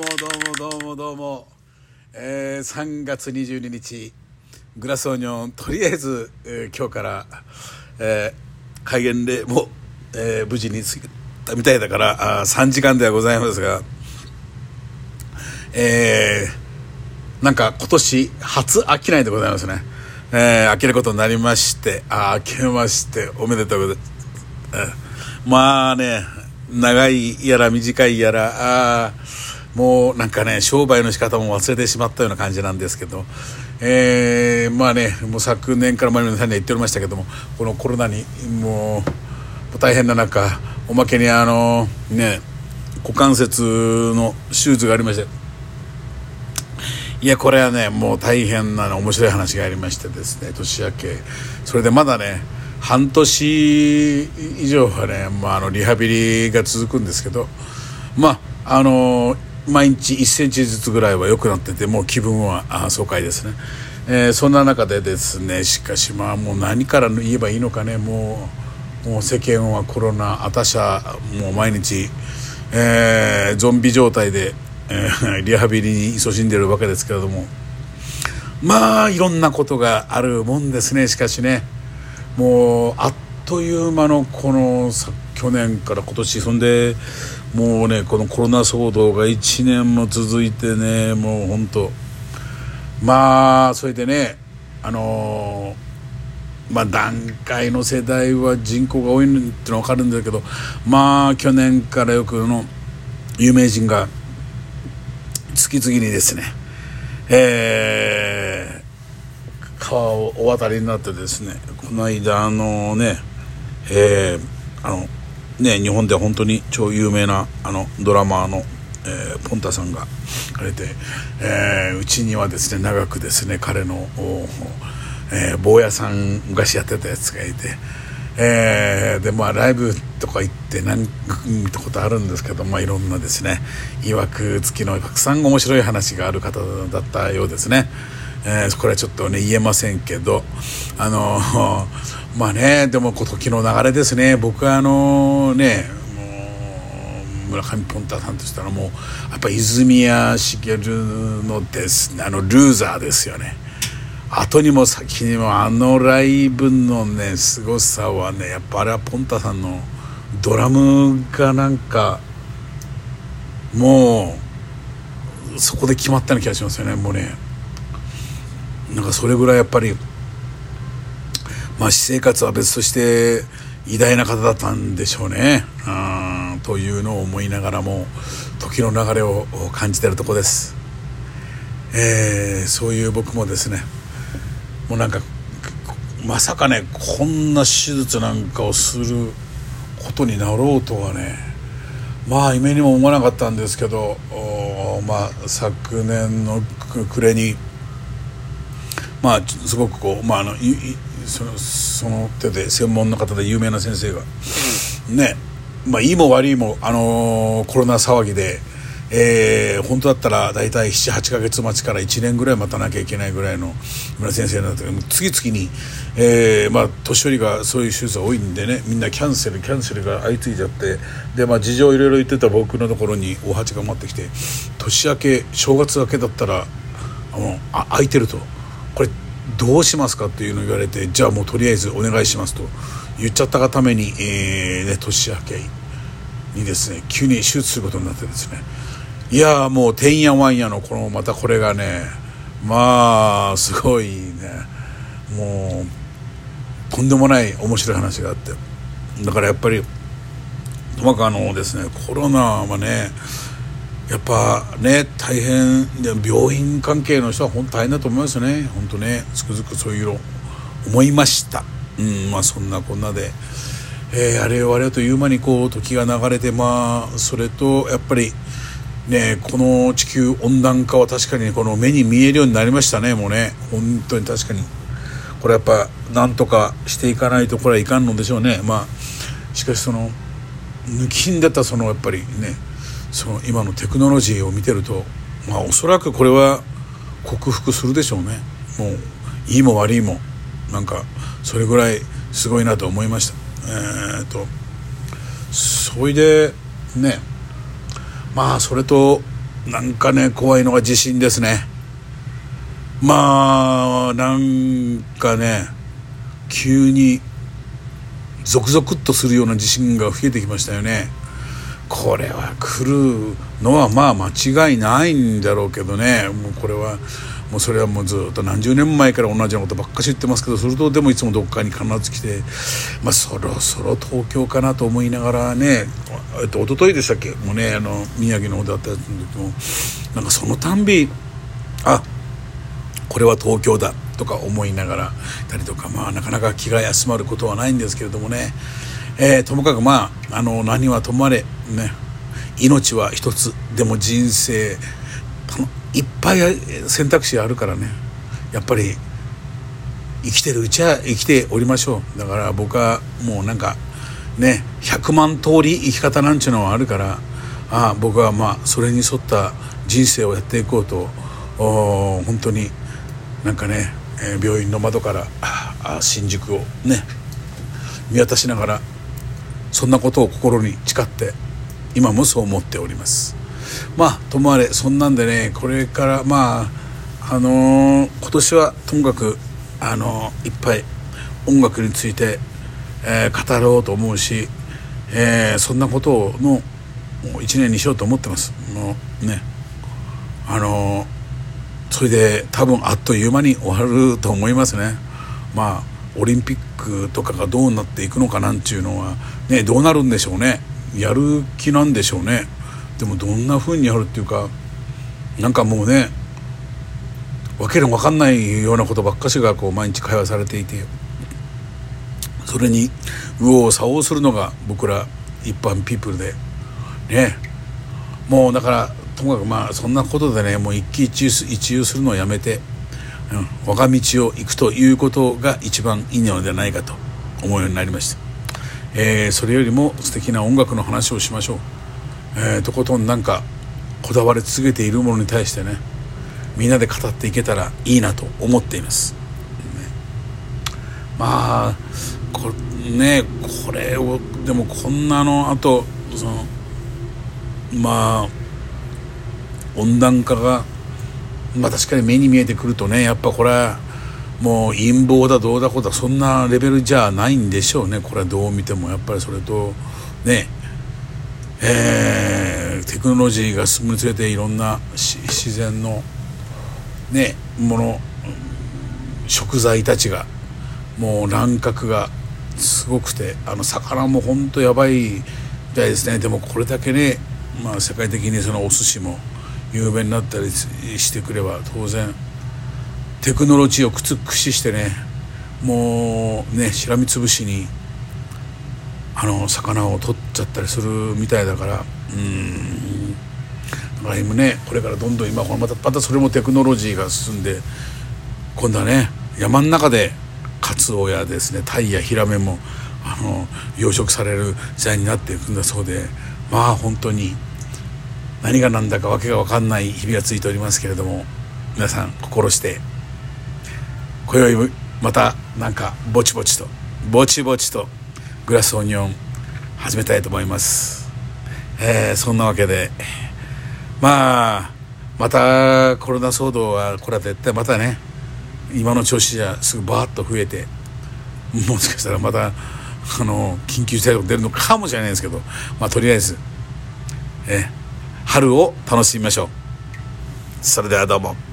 もどうもどうもどうも、えー、3月22日グラスオニョンとりあえず、えー、今日から、えー、開演でもう、えー、無事に過ぎたみたいだからあ3時間ではございますがえー、なんか今年初飽きないでございますね、えー、飽きることになりましてあ明けましておめでとうございます、えー、まあね長いやら短いやらあもうなんかね商売の仕方も忘れてしまったような感じなんですけど、えー、まあねもう昨年から前のさんには言っておりましたけどもこのコロナにもう大変な中おまけにあのね股関節の手術がありまして。いやこれはねもう大変な面白い話がありましてですね年明け。それでまだね半年以上はね、まあ、あのリハビリが続くんですけど。まああの毎日1センチずつぐらいは良くなっててもう気分は爽快ですね、えー、そんな中でですねしかしまあもう何から言えばいいのかねもうもう世間はコロナ私はもう毎日、えー、ゾンビ状態で、えー、リハビリに勤しんでるわけですけれどもまあいろんなことがあるもんですねしかしね。もうあっという間のこの去年から今年そんでもうねこのコロナ騒動が1年も続いてねもう本当まあそれでねあの、まあ段階の世代は人口が多いってのは分かるんだけどまあ去年からよくの有名人が次々にですねえー、川をお渡りになってですねこの間あのねえー、あのね、日本で本当に超有名なあのドラマーの、えー、ポンタさんがあれで、えー、うちにはですね長くですね彼の、えー、坊やさん昔やってたやつがいて、えー、でまあライブとか行って何見たことあるんですけど、まあ、いろんなですねいわくつきのたくさん面白い話がある方だったようですね。えー、これはちょっとね言えませんけどあのまあねでも時の流れですね。僕はあのね村上ポンタさんとしたらもうやっぱ泉谷しげるのですねあのルーザーですよね。後にも先にもあのライブのねすごさはねやっぱあれはポンタさんのドラムがなんかもうそこで決まったような気がしますよね。もうねなんかそれぐらいやっぱりまあ私生活は別として偉大な方だったんでしょうね。うんというのを思いながらも時の流れを感じてるとこです、えー、そういう僕もですねもうなんかまさかねこんな手術なんかをすることになろうとはねまあ夢にも思わなかったんですけどまあ昨年の暮れにまあすごくこうまああのそのその手で専門の方で有名な先生が。ね。まあいいも悪いもあのコロナ騒ぎで、えー、本当だったら大体78か月待ちから1年ぐらい待たなきゃいけないぐらいの村先生なんだけど次々に、えー、まあ年寄りがそういう手術が多いんでねみんなキャンセルキャンセルが相次いじゃってでまあ事情いろいろ言ってた僕のところに大八が待ってきて年明け正月明けだったらあのあ空いてると。これどうしますかっていうのを言われてじゃあもうとりあえずお願いしますと。言っちゃったがために、えーね、年明けにですね急に手術することになってですね。いやもうてんやわんやのこのまたこれがねまあすごいね。もうとんでもない面白い話があって。だからやっぱりともかくあのですねコロナはねやっぱね大変病院関係の人は本当大変だと思いますよね。本当ねつくづくそういうの思いました。うんまあそんなこんなで、えー、あれよあれよという間にこう時が流れてまあそれとやっぱりねこの地球温暖化は確かにこの目に見えるようになりましたね。もうね本当に確かに。これやっぱなんとかしていかないとこれはいかんのでしょうね。まあしかしその抜きんでたそのやっぱりねその今のテクノロジーを見てるとまあおそらくこれは克服するでしょうね。もういいも悪いもなんかそれぐらいすごいなと思いました。えー、っとそれでねまあそれとなんかね怖いのが地震ですね。まあなんかね急にゾクゾクっとするような地震が増えてきましたよね。これは来るのはまあ間違いないんだろうけどね。もうこれはもうそれはもうずっと何十年前から同じようなことばっかし言ってますけどそれとでもいつもどっかに必ず来て、まあ、そろそろ東京かなと思いながらね、えっと一昨日でしたっけ？もうねあの宮城の方だったやつも。なんかそのたんびあこれは東京だとか思いながらたりとかまあなかなか気が休まることはないんですけれどもね、えー、ともかくまああの何はともあれね。命は一つでも人生いっぱい選択肢あるからね。やっぱり生きてるうちは生きておりましょう。だから僕はもうなんかね100万通り生き方なんちゅうのはあるからああ僕はまあそれに沿った人生をやっていこうと本当になんかね、病院の窓からあ新宿をね見渡しながらそんなことを心に誓って今もそう思っております。まあともあれそんなんでねこれからまああのー、今年はともかくあのー、いっぱい音楽について、えー、語ろうと思うし、えそんなことの一年にしようと思ってます。もうね。あのそれで多分あっという間に終わると思いますね。まあオリンピックとかがどうなっていくのかなんていうのはねどうなるんでしょうね。やる気なんでしょうねでもどんな風にやるっていうかなんかもうねわけの分かんないようなことばっかしがこう毎日会話されていてそれに右往左往するのが僕ら一般ピープルでねもうだからともかくまあそんなことでねもう一喜一憂一憂するのをやめて、うん、我が道を行くということが一番いいのではないかと思うようになりました。えー、それよりも素敵な音楽の話をしましょう、えー、とことんなんかこだわり続けているものに対してねみんなで語っていけたらいいなと思っています、まあこねこれをでもこんなのあとそのまあ温暖化がまあ確かに目に見えてくるとねやっぱこれはもう陰謀だどうだこうだそんなレベルじゃないんでしょうね。これはどう見てもやっぱりそれとね。えー、テクノロジーが進むにつれていろんな自然のねもの食材たちがもう乱獲がすごくてあの魚もほんとやばいみたいですね。でもこれだけね、まあ、世界的にそのお寿司も有名になったりしてくれば当然テクノロジーを駆使してねもうねしらみつぶしにあの魚を取っちゃったりするみたいだからうん。だから今ねこれからどんどん今またまたそれもテクノロジーが進んで今度はね山の中でカツオやですねタイやヒラメもあの養殖される時代になっていくんだそうでまあ本当に何が何だか訳が分かんない日々がついておりますけれども皆さん心して今宵もまたなんかぼちぼちとぼちぼちとグラスオニオン始めたいと思います、えー、そんなわけでまあまたコロナ騒動はこれは絶対またね今の調子じゃすぐバーッと増えてもしかしたらまたあの緊急事態が出るのかもしれないですけどまあとりあえずえ春を楽しみましょうそれではどうも。